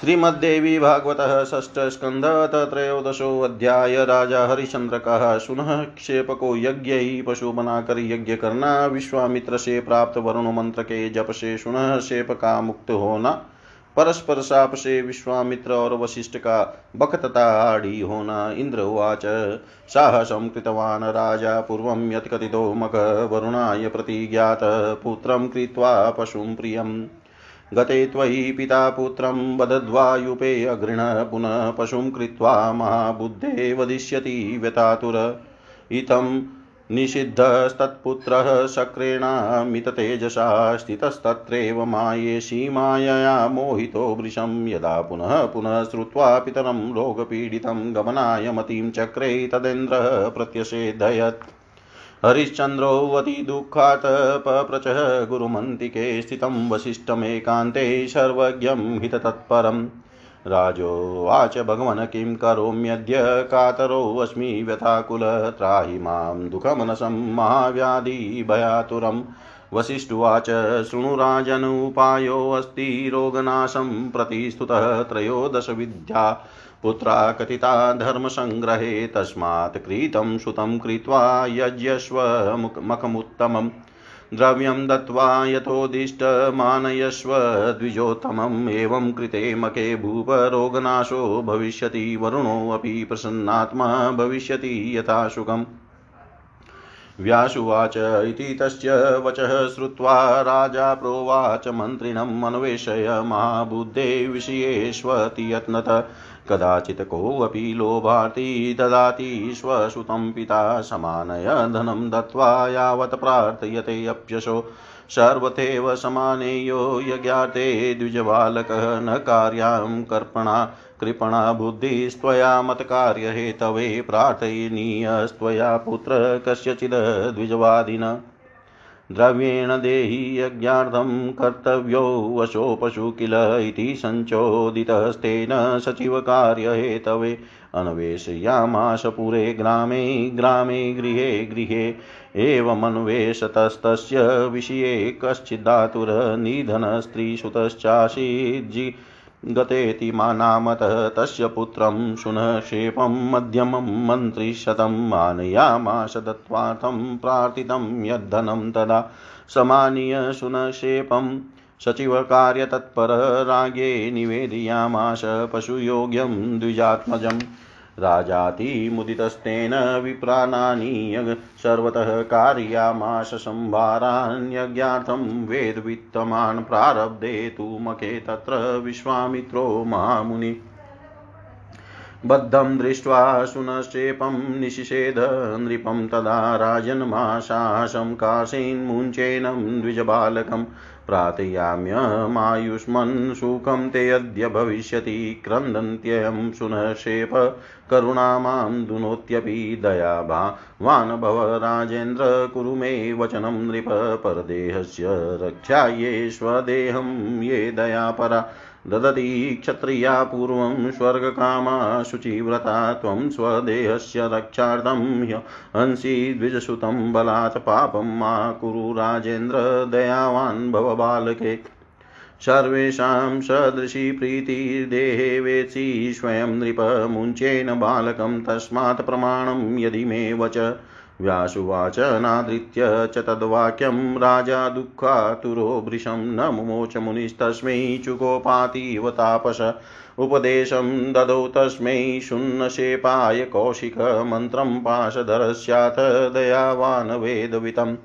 श्रीमद्देवी भागवत षष्ठ स्कंध त्रयोदशोऽध्याय राजा हरिश्चंद्र का सुनः क्षेप को यज्ञ ही पशु बनाकर यज्ञ करना विश्वामित्र से प्राप्त वरुण मंत्र के जप से सुनः शेप का मुक्त होना। परस्पर साप से विश्वामित्र और वशिष्ठ का बक तथा आड़ी होना। इंद्र उवाच, साहसं कृतवान् राजा, पूर्वं यत्कथितो मख वरुणाय प्रतिज्ञात, पुत्रं कृत्वा पशुं प्रियम्। गते त्वयि पिता पुत्रं वदद्वायुपे अगृह्ण पुनः पशुं कृत्वा महाबुद्धे वदिष्यति व्यतातुर। इत्थं निषिद्धस्तत्पुत्रः शक्रेणामिततेजसा स्थितस्तत्रैव मायेशी मायया मोहितो वृशं यदा पुनः पुनः श्रुत्वा पितरं रोगपीडितं गमनाय मतिं चक्रे तदेन्द्रः प्रत्यषेधयत् हरिश्चन्द्रोऽवतिदुःखात् पप्रचः गुरुमन्तिके स्थितं वसिष्ठमेकान्ते सर्वज्ञं हिततत्परम् राजोवाच, भगवन् किं करोम्यद्य कातरोऽस्मि व्यथाकुल, त्राहि माँ दुःखमनसं महाव्याधिभयातुरम् वसिष्ठुवाच शृणुराजनुपायोऽस्ति रोगनाशं प्रतिस्तुतः त्रयोदशविद्या पुत्रा कथिता धर्मसङ्ग्रहे तस्मात् क्रीतं सुतं कृत्वा यज्ञस्व मखमुत्तमम् द्रव्यं दत्त्वा यथोदिष्टमानयस्व द्विजोत्तमम्। एवं कृते मके भूपरोगनाशो भविष्यति। वरुणोऽपि प्रसन्नात्मा भविष्यति यथा सुखम्। व्यासुवाच इति तस्य वचः श्रुत्वा राजा प्रोवाच मन्त्रिणम् अन्वेषय महाबुद्धे विषयेष्वति यत्नत कदाचित् कोऽपि लोभार्ति ददाति स्वसुतं पिता समानय धनं दत्त्वा यावत् प्रार्थयते अप्यशो। सर्वथैव समानेयो यज्ञाते द्विजबालकः न कार्यां कर्पणा, कृपणा बुद्धिस्त्वया मत्कार्यहेतवे प्रार्थयनीयस्त्वया पुत्र कस्यचिद् द्विजवादिन। द्रव्येण देहि यज्ञार्थं कर्तव्यो वशो पशु किल इति सञ्चोदितस्तेन सचिवकार्यहेतवे अन्वेषयामाश पुरे ग्रामे ग्रामे गृहे गृहे। एवमन्वेषतस्तस्य विषये कश्चिदातुरनिधनस्त्रीसुतश्चासीज्जि गतेति मानामतः तस्य पुत्रं शुनशेपं मध्यमं मन्त्रिशतम् आनयामाश दत्त्वार्थं प्रार्थितं यद्धनं तदा समानीय शुनशेपं सचिवकार्यतत्पर राज्ञे निवेदयामाश पशुयोग्यं द्विजात्मजम् राजातिमुदितस्तेन विप्राणानि सर्वतः कार्यामाश संभारान्यज्ञार्थं वेदवित्तमान् प्रारब्धे तु मखे तत्र विश्वामित्रो महामुनि। बद्धं दृष्ट्वा सुनश्चेपं निशिषेध नृपं तदा राजन्माशासं काशीन्मुञ्चेनं द्विजबालकम् प्रार्थयाम्यमायुष्मन् सुखं ते अद्य भविष्यति, क्रन्दन्त्ययं सुनशेप करुणा माँ दुनोत्यपि दयाभावान् भव राजेन्द्र कुरु मे वचनं नृप, परदेहस्य रक्षायै स्वदेहं ये दयापरा। ददति क्षत्रिया पूर्वं स्वर्गकामा शुचिव्रता त्वं स्वदेहस्य रक्षार्थं हंसि द्विजसुतं बलात् पापं मा कुरु राजेन्द्र दयावान् भव बालके। सर्वेषां सदृशी प्रीतिर्देहे वेत्सि स्वयं नृपमुञ्चेन बालकं तस्मात् प्रमाणं यदि मे वच। व्यासुवाच नादृत्य च तद्वाक्यं, राजा दुःखातुरो वृशं न मुमोच मुनिस्तस्मै चुकोपातीव तापस। उपदेशं ददौ तस्मै शून्नशेपाय कौशिकमन्त्रं पाशधरस्याथ दयावान् वेदवितम्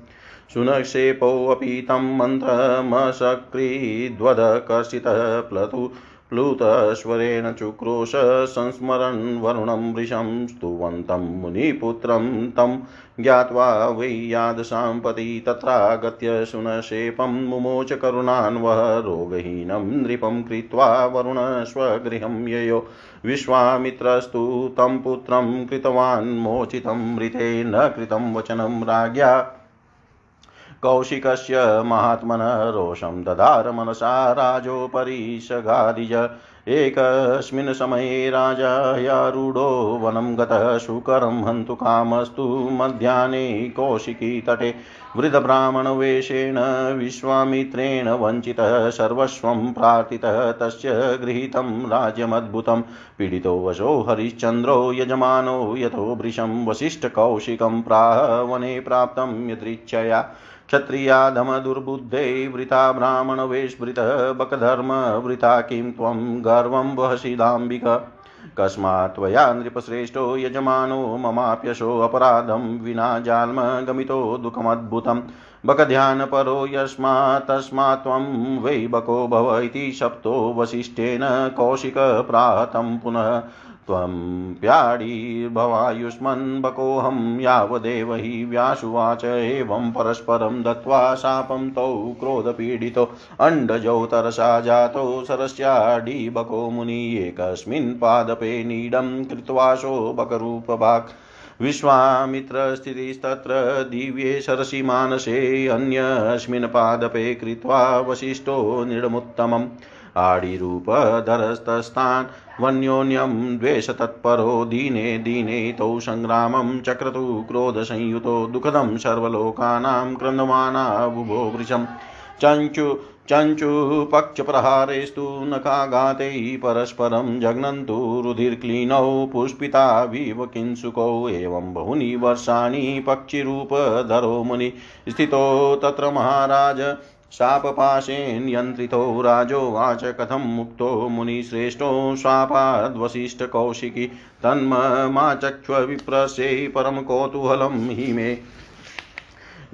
शुनक्षेपोऽपि तं मन्त्रमसकृद्वदकर्षितः प्लतु प्लुतस्वरेण चुक्रोश संस्मरन् वरुणं वृषं स्तुवन्तं मुनिपुत्रं तं ज्ञात्वा वै यादसाम्पति तत्रागत्य शुनशेपं मुमोच करुणान्वः रोगहीनं नृपं कृत्वा वरुण स्वगृहं ययो विश्वामित्रस्तु तं पुत्रं कृतवान् मोचितं मृते न कृतं वचनं राज्ञा कौशिकस्य महात्मनः रोषं दधार मनसा राजोपरि सगादिज एकस्मिन् समये राजा यारूढो वनं गतः शुकरं हन्तु कामस्तु मध्याह्ने कौशिकी तटे। वृद्धब्राह्मणवेषेण विश्वामित्रेण वञ्चितः सर्वस्वं प्रार्थितः तस्य गृहीतं राज्यमद्भुतं। पीडितो वशो हरिश्चन्द्रो यजमानो यथो वृषं वसिष्ठकौशिकं प्राह वने प्राप्तं यदृच्छया। क्षत्रियाधमदुर्बुद्धे वृथा ब्राह्मणवेशभृतः बकधर्मवृथा किं त्वं गर्वं वहसि कस्मात् त्वया नृपश्रेष्ठो यजमानो ममाप्यशोऽपराधं विना जाल्मगमितो दुःखमद्भुतं। बकध्यानपरो यस्मात् वै बको भव इति शप्तो वसिष्ठेन कौशिकप्राहतं पुनः। त्वं प्याडीर्भवायुष्मन् बकोऽहं यावदेव हि व्यासुवाच एवं परस्परं दत्त्वा शापं तौ क्रोधपीडितो अण्डजौ तरसा जातौ सरस्याडीबको मुनि एकस्मिन् पादपे नीडं कृत्वाशो बकरूपभाक् विश्वामित्रस्थितिस्तत्र दिव्ये सरसि मानसे अन्यस्मिन् पादपे कृत्वा वसिष्ठो निडमुत्तमम् आडिरूपधरस्तस्तान् वन्योन्यं द्वेषतत्परो दीने दीने तौ सङ्ग्रामं चक्रतु क्रोधसंयुतो दुःखदं सर्वलोकानां क्रन्दमाना बुभो वृशम् चञ्चु चञ्चुपक्षप्रहारेस्तु नखाघाते परस्परं जघ्नन्तु रुधिर्क्लीनौ पुष्पिताविव किंसुकौ एवं बहूनि वर्षाणि पक्षिरूपधरो मुनि स्थितो तत्र महाराज शापपाशेन्यन्त्रितो राजोवाच कथं मुक्तो मुनिश्रेष्ठो स्वापाद्वसिष्ठकौशिकी तन्ममाचक्ष्वविप्रस्यै परं कौतूहलं हि मे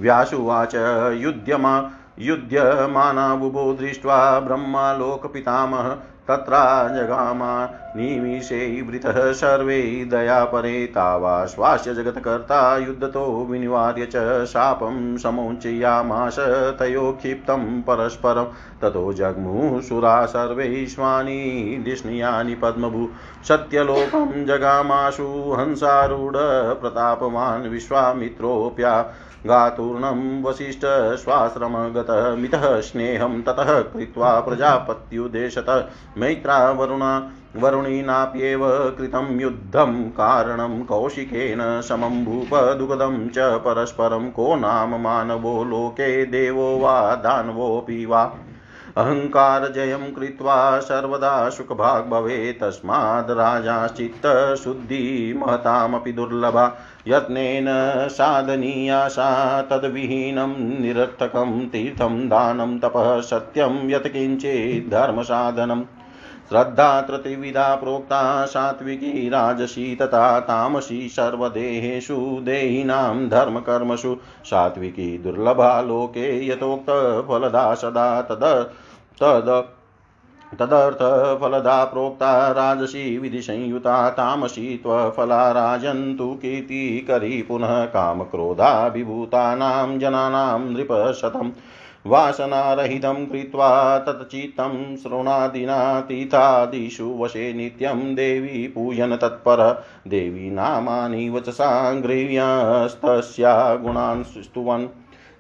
व्यासुवाच युध्यमा दृष्ट् दृष्ट्वा ब्रह्मालोकपितामह तत्रा जगामा निमिषैवृतः सर्वे दयापरे तावाश्वास्य जगत्कर्ता युद्धतो विनिवार्य च शापं समोचयामाश तयो क्षिप्तं परस्परं। ततो जग्मुसुरा सर्वैश्वानि दिष्णीयानि पद्मभू। सत्यलोकं जगामाशु हंसारूढ प्रतापवान् विश्वामित्रोऽप्या। गातूर्णं वसिष्ठश्वाश्रमगतः मितः स्नेहं ततः कृत्वा प्रजापत्युदेशत। मैत्रा वरुणा वरुणीनाप्येव कृतं युद्धं कारणं कौशिकेन समं भूपदुगदं च परस्परं को नाम मानवो लोके देवो वा दानवोऽपि वा। अहङ्कारजयं कृत्वा सर्वदा सुखभाग् भवेत्, तस्माद् राजाश्चित्तशुद्धिमहतामपि दुर्लभा। यत्नेन साधनीया सा तद्विहीनं निरर्थकं तीर्थं दानं तपः सत्यं यत्किञ्चित् धर्मसाधनम्। श्रद्धा त्रिविधा प्रोक्ता सात्विकी राजसी तथा तामसी सर्वदेहेषु देहिनां धर्मकर्मसु। सात्विकी दुर्लभा लोके यथोक्तफलदा सदा तद तद तदर्थफलदा प्रोक्ता राजसी विधिसंयुता तामसी त्वफला राजन्तु कीर्तिकरी पुनः कामक्रोधाभिभूतानां जनानां नृपशतम्। वासनारहितं कृत्वा तच्चित्तं श्रवणादिनातीतादिषु वशे नित्यं देवी पूजन तत्पर। देवी नामानि वचसा गृह्यस्तस्या गुणान् स्तुवन्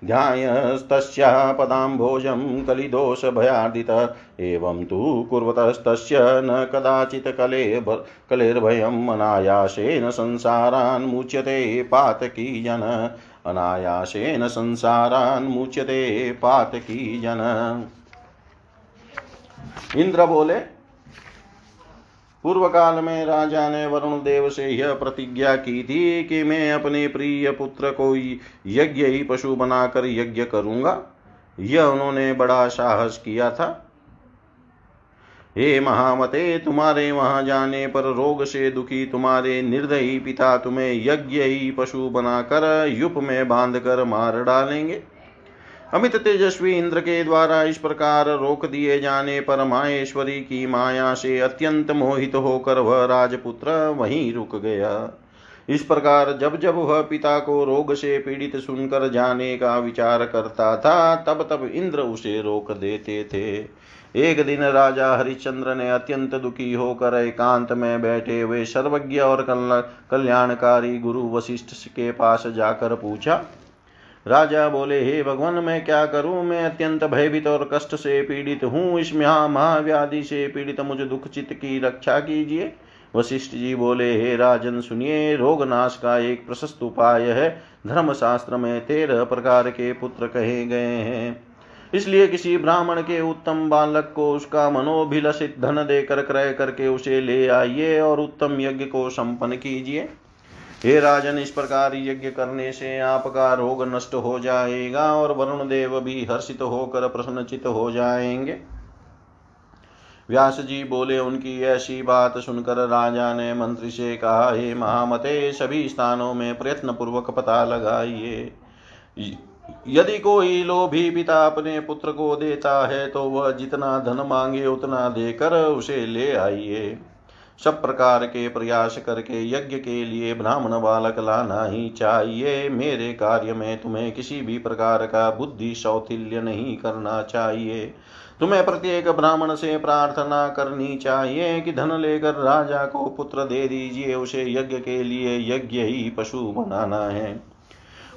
ध्यायस्तस्याः पदाम्भोजं कलिदोषभयार्दित एवं तु कुर्वतस्तस्य न कदाचित् कले कलेर्भयम् अनायासेन संसारान्मुच्यते पातकी जन अनायासेन संसारान्मुच्यते पातकी जन। इंद्र बोले पूर्व काल में राजा ने वरुण देव से यह प्रतिज्ञा की थी कि मैं अपने प्रिय पुत्र को यज्ञ ही पशु बनाकर यज्ञ करूँगा। यह उन्होंने बड़ा साहस किया था। हे महामते, तुम्हारे वहाँ जाने पर रोग से दुखी तुम्हारे निर्दयी पिता तुम्हें यज्ञ ही पशु बनाकर युप में बाँध कर मार डालेंगे। अमित तेजस्वी इंद्र के द्वारा इस प्रकार रोक दिए जाने पर माहेश्वरी की माया से अत्यंत मोहित होकर वह राजपुत्र वहीं रुक गया। इस प्रकार जब जब वह पिता को रोग से पीड़ित सुनकर जाने का विचार करता था, तब तब इंद्र उसे रोक देते थे। एक दिन राजा हरिश्चंद्र ने अत्यंत दुखी होकर एकांत में बैठे हुए सर्वज्ञ और कल्याणकारी गुरु वशिष्ठ के पास जाकर पूछा, राजा बोले, हे भगवान, मैं क्या करूँ? मैं अत्यंत भयभीत और कष्ट से पीड़ित हूँ। इस महाव्याधि से पीड़ित मुझे दुख चित्त की रक्षा कीजिए। वशिष्ठ जी बोले, हे राजन, सुनिए रोग नाश का एक प्रशस्त उपाय है। धर्म शास्त्र में तेरह प्रकार के पुत्र कहे गए हैं। इसलिए किसी ब्राह्मण के उत्तम बालक को उसका मनोभिलषित धन देकर क्रय करके उसे ले आइए और उत्तम यज्ञ को संपन्न कीजिए। हे राजन, इस प्रकार यज्ञ करने से आपका रोग नष्ट हो जाएगा और वरुण देव भी हर्षित होकर प्रसन्नचित हो जाएँगे। व्यास जी बोले, उनकी ऐसी बात सुनकर राजा ने मंत्री से कहा, हे महामते, सभी स्थानों में प्रयत्न पूर्वक पता लगाइए। यदि कोई लोभी पिता अपने पुत्र को देता है तो वह जितना धन मांगे उतना देकर उसे ले आइए। सब प्रकार के प्रयास करके यज्ञ के लिए ब्राह्मण बालक लाना ही चाहिए। मेरे कार्य में तुम्हें किसी भी प्रकार का बुद्धि शौथिल्य नहीं करना चाहिए। तुम्हें प्रत्येक ब्राह्मण से प्रार्थना करनी चाहिए कि धन लेकर राजा को पुत्र दे दीजिए। उसे यज्ञ के लिए यज्ञ ही पशु बनाना है।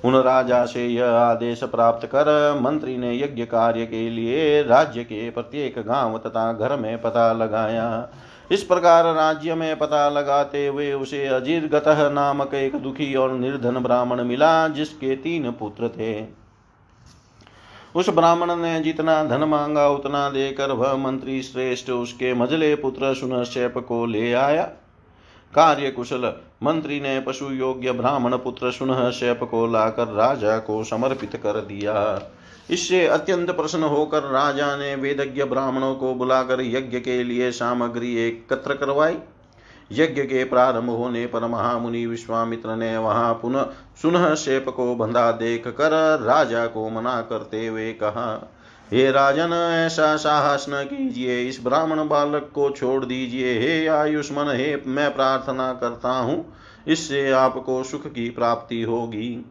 उन राजा से यह आदेश प्राप्त कर, मंत्री ने यज्ञ कार्य के लिए राज्य के प्रत्येक गाँव तथा घर में पता लगाया। इस प्रकार राज्य में पता लगाते हुए उसे अजीर्गत नामक एक दुखी और निर्धन ब्राह्मण मिला, जिसके तीन पुत्र थे। उस ब्राह्मण ने जितना धन मांगा, उतना देकर वह मंत्री श्रेष्ठ उसके मजले पुत्र सुनशेप को ले आया। कार्य कुशल मंत्री ने पशु योग्य ब्राह्मण पुत्र सुनह शेप को लाकर राजा को समर्पित कर दिया। इससे अत्यंत प्रसन्न होकर राजा ने वेदज्ञ ब्राह्मणों को बुलाकर यज्ञ के लिए सामग्री एकत्र करवाई। यज्ञ के प्रारंभ होने पर महामुनि विश्वामित्र ने वहाँ पुनः सुनह शेप को बंधा देख कर राजा को मना करते हुए कहा हे राजन, ऐसा साहस न कीजिए, इस ब्राह्मण बालक को छोड़ दीजिए। हे आयुष्मन, हे, मैं प्रार्थना करता हूँ, इससे आपको सुख की प्राप्ति होगी।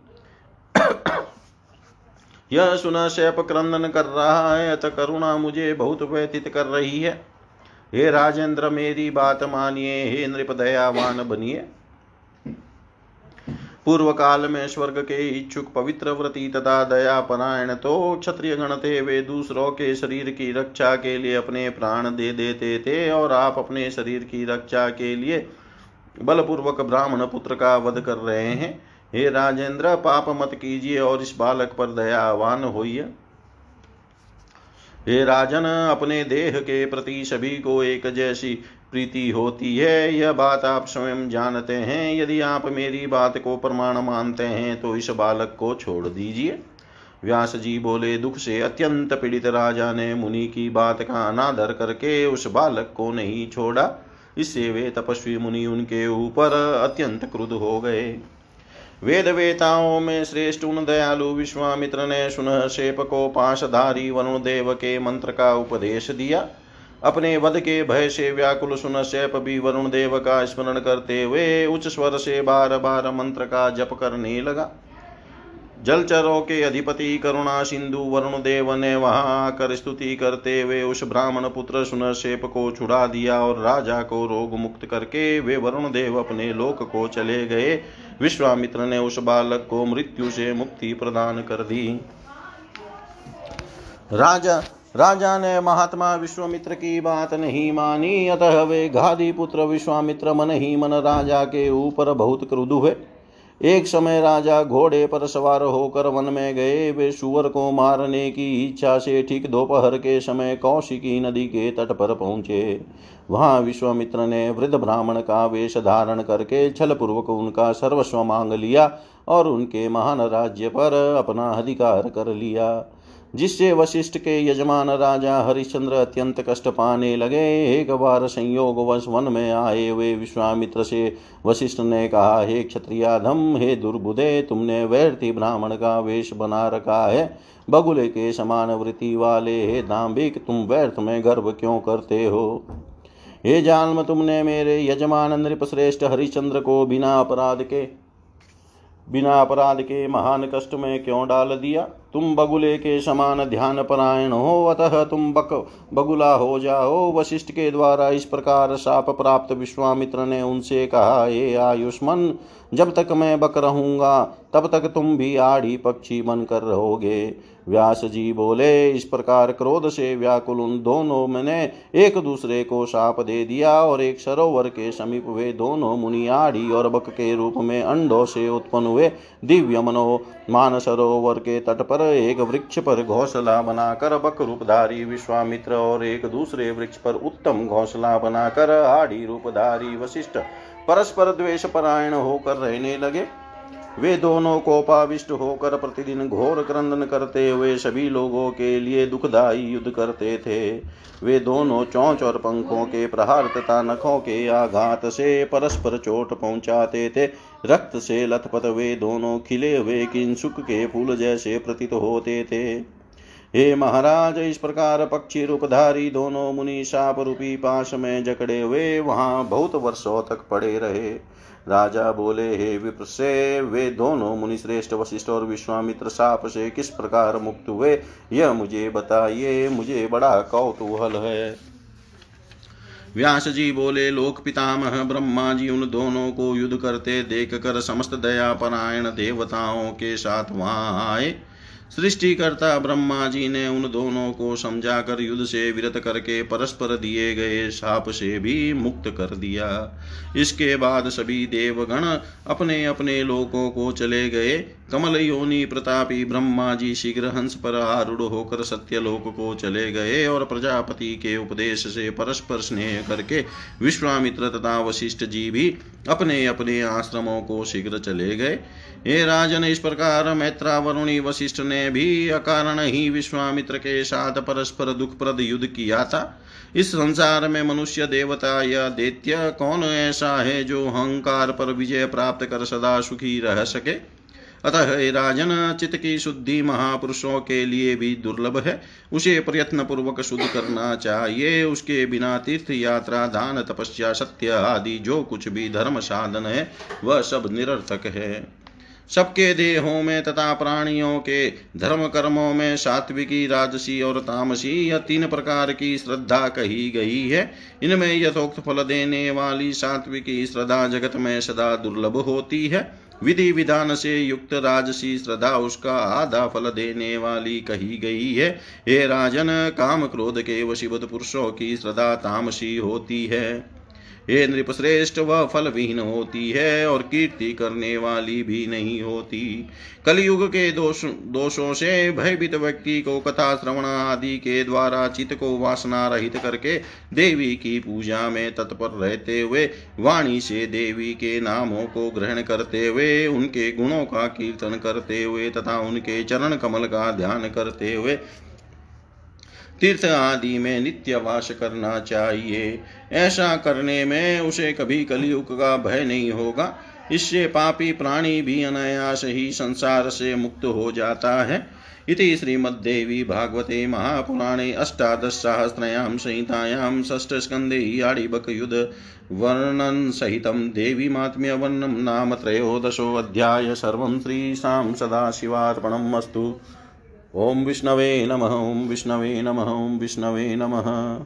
यह सुना शैप क्रंदन कर रहा है, अत करुणा मुझे बहुत व्यतीत कर रही है। हे राजेंद्र, मेरी बात मानिए, हे नृप दयावान बनिए। पूर्व काल में स्वर्ग के इच्छुक पवित्र व्रति तथा दया परायण तो क्षत्रिय गण थे वे दूसरों के शरीर की रक्षा के लिए अपने प्राण दे देते थे और आप अपने शरीर की रक्षा के लिए बलपूर्वक ब्राह्मण पुत्र का वध कर रहे हैं। हे राजेंद्र, पाप मत कीजिए और इस बालक पर दयावान होइए। हे राजन, अपने देह के प्रति सभी को एक जैसी प्रीति होती है। यह बात आप स्वयं जानते हैं। यदि आप मेरी बात को प्रमाण मानते हैं तो इस बालक को छोड़ दीजिए। व्यास जी बोले, दुख से अत्यंत पीड़ित राजा ने मुनि की बात का अनादर करके उस बालक को नहीं छोड़ा। इससे वे तपस्वी मुनि उनके ऊपर अत्यंत क्रुद्ध हो गए। वेद वेताओं में श्रेष्ठ उन दयालु विश्वामित्र ने सुन शेप को पाशधारी वरुण देव के मंत्र का उपदेश दिया। अपने वध के भय से व्याकुल सुन शेप भी वरुण देव का स्मरण करते हुए उच्च स्वर से बार बार मंत्र का जप करने लगा। जलचरों के अधिपति करुणा सिंधु, वरुण देव ने वहाँ आकर स्तुति करते हुए उस ब्राह्मण पुत्र सुनशेप को छुड़ा दिया और राजा को रोग मुक्त करके वे वरुण देव अपने लोक को चले गए। विश्वामित्र ने उस बालक को मृत्यु से मुक्ति प्रदान कर दी। राजा राजा ने महात्मा विश्वामित्र की बात नहीं मानी, अतः वे घादी पुत्र विश्वामित्र मन ही मन राजा के ऊपर बहुत क्रुद्ध हुए। एक समय राजा घोड़े पर सवार होकर वन में गए। वे सुअर को मारने की इच्छा से ठीक दोपहर के समय कौशिकी नदी के तट पर पहुँचे। वहाँ विश्वामित्र ने वृद्ध ब्राह्मण का वेश धारण करके छल पूर्वक उनका सर्वस्व मांग लिया और उनके महान राज्य पर अपना अधिकार कर लिया। जिससे वशिष्ठ के यजमान राजा हरिश्चंद्र अत्यंत कष्ट पाने लगे। एक बार संयोग वश वन में आए हुए विश्वामित्र से वशिष्ठ ने कहा, हे क्षत्रियाधम, हे दुर्बुदे, तुमने वैरती ब्राह्मण का वेश बना रखा है। बगुले के समान वृत्ति वाले, हे दाम्भिक, तुम व्यर्थ में गर्व क्यों करते हो? हे जालम, तुमने मेरे यजमान नृपश्रेष्ठ हरिश्चंद्र को बिना अपराध के, बिना अपराध के महान कष्ट में क्यों डाल दिया? तुम बगुले के समान ध्यान परायण हो, अतः तुम बक, बगुला हो जाओ। वशिष्ठ के द्वारा इस प्रकार साप प्राप्त विश्वामित्र ने उनसे कहा ये आयुष्मान, जब तक मैं बक रहूँगा, तब तक तुम भी आड़ी पक्षी बनकर रहोगे। व्यास जी बोले, इस प्रकार क्रोध से व्याकुल उन दोनों मैंने एक दूसरे को शाप दे दिया और एक सरोवर के समीप वे दोनों मुनि आड़ी और बक के रूप में अंडों से उत्पन्न हुए दिव्य मनो मान सरोवर के तट पर एक वृक्ष पर घोसला बनाकर बक रूपधारी विश्वामित्र और एक दूसरे वृक्ष पर उत्तम घोसला बनाकर आड़ी रूपधारी वशिष्ठ परस्पर द्वेष परायण होकर रहने लगे। वे दोनों कोपाविष्ट होकर प्रतिदिन घोर क्रंदन करते हुए सभी लोगों के लिए दुखदायी युद्ध करते थे। वे दोनों चौंच और पंखों के प्रहार तथा नखों के आघात से परस्पर चोट पहुंचाते थे। रक्त से लथपथ वे दोनों खिले हुए किंसुक के फूल जैसे प्रतीत होते थे। हे महाराज, इस प्रकार पक्षी रूपधारी दोनों मुनि साप रूपी पाश में जकड़े हुए वहाँ बहुत वर्षों तक पड़े रहे। राजा बोले, हे विप्र से, वे दोनों मुनि श्रेष्ठ वशिष्ठ और विश्वामित्र साप से किस प्रकार मुक्त हुए? यह मुझे बताइए, मुझे बड़ा कौतूहल है। व्यास जी बोले, लोक पितामह, ब्रह्मा जी, उन दोनों को युद्ध करते देख कर समस्त दयापरायण देवताओं के साथ वहाँ आए। सृष्टिकर्ता ब्रह्मा जी ने उन दोनों को समझाकर युद्ध से विरत करके परस्पर दिए गए साप से भी मुक्त कर दिया। इसके बाद सभी देवगण अपने अपने लोकों को चले गए। कमल योनि प्रतापी ब्रह्मा जी शीघ्र हंस पर आरूढ़ होकर सत्यलोक को चले गए और प्रजापति के उपदेश से परस्पर स्नेह करके विश्वामित्र तथा वशिष्ठ जी भी अपने अपने आश्रमों को शीघ्र चले गए। हे राजन, इस प्रकार मैत्रा वरुणी वशिष्ठ ने भी अकारण ही विश्वामित्र के साथ परस्पर दुखप्रद युद्ध किया था। इस संसार में मनुष्य देवता या दैत्य कौन ऐसा है जो अहंकार पर विजय प्राप्त कर सदा सुखी रह सके? अतः राजन, चित्त की शुद्धि महापुरुषों के लिए भी दुर्लभ है। उसे प्रयत्न पूर्वक शुद्ध करना चाहिए। उसके बिना तीर्थ यात्रा, दान, तपस्या, सत्य आदि जो कुछ भी धर्म साधन है, वह सब निरर्थक है। सबके देहों में तथा प्राणियों के धर्म कर्मों में सात्विकी, राजसी और तामसी यह तीन प्रकार की श्रद्धा कही गई है। इनमें यथोक्त फल देने वाली सात्विकी श्रद्धा जगत में सदा दुर्लभ होती है। विधि विधान से युक्त राजसी श्रद्धा उसका आधा फल देने वाली कही गई है। हे राजन, काम क्रोध के वशीभूत पुरुषों की श्रद्धा तामसी होती है। हे नृपश्रेष्ठ, वह फल विहीन होती है और कीर्ति करने वाली भी नहीं होती। कलयुग के दोष, दोषों से भयभीत व्यक्ति को कथा, श्रवण आदि के द्वारा चित्त को वासना रहित करके देवी की पूजा में तत्पर रहते हुए, वाणी से देवी के नामों को ग्रहण करते हुए, उनके गुणों का कीर्तन करते हुए तथा उनके चरण कमल का ध्यान करते हुए तीर्थ आदि में नित्य वास करना चाहिए। ऐसा करने में उसे कभी कलयुग का भय नहीं होगा। इससे पापी प्राणी भी अनायास ही संसार से मुक्त हो जाता है। इति श्रीमद्देवी भागवते महापुराणे अष्टादशसहस्रयां संहितायां षष्ठस्कन्धे आडिबकयुध वर्णनसहितं देवीमात्म्यवर्णनं नाम त्रयोदशोऽध्याय। सर्वं श्रीशां सदाशिवार्पणम् अस्तु। ॐ विष्णवे नमः ॐ विष्णवे नमः ॐ विष्णवे नमः।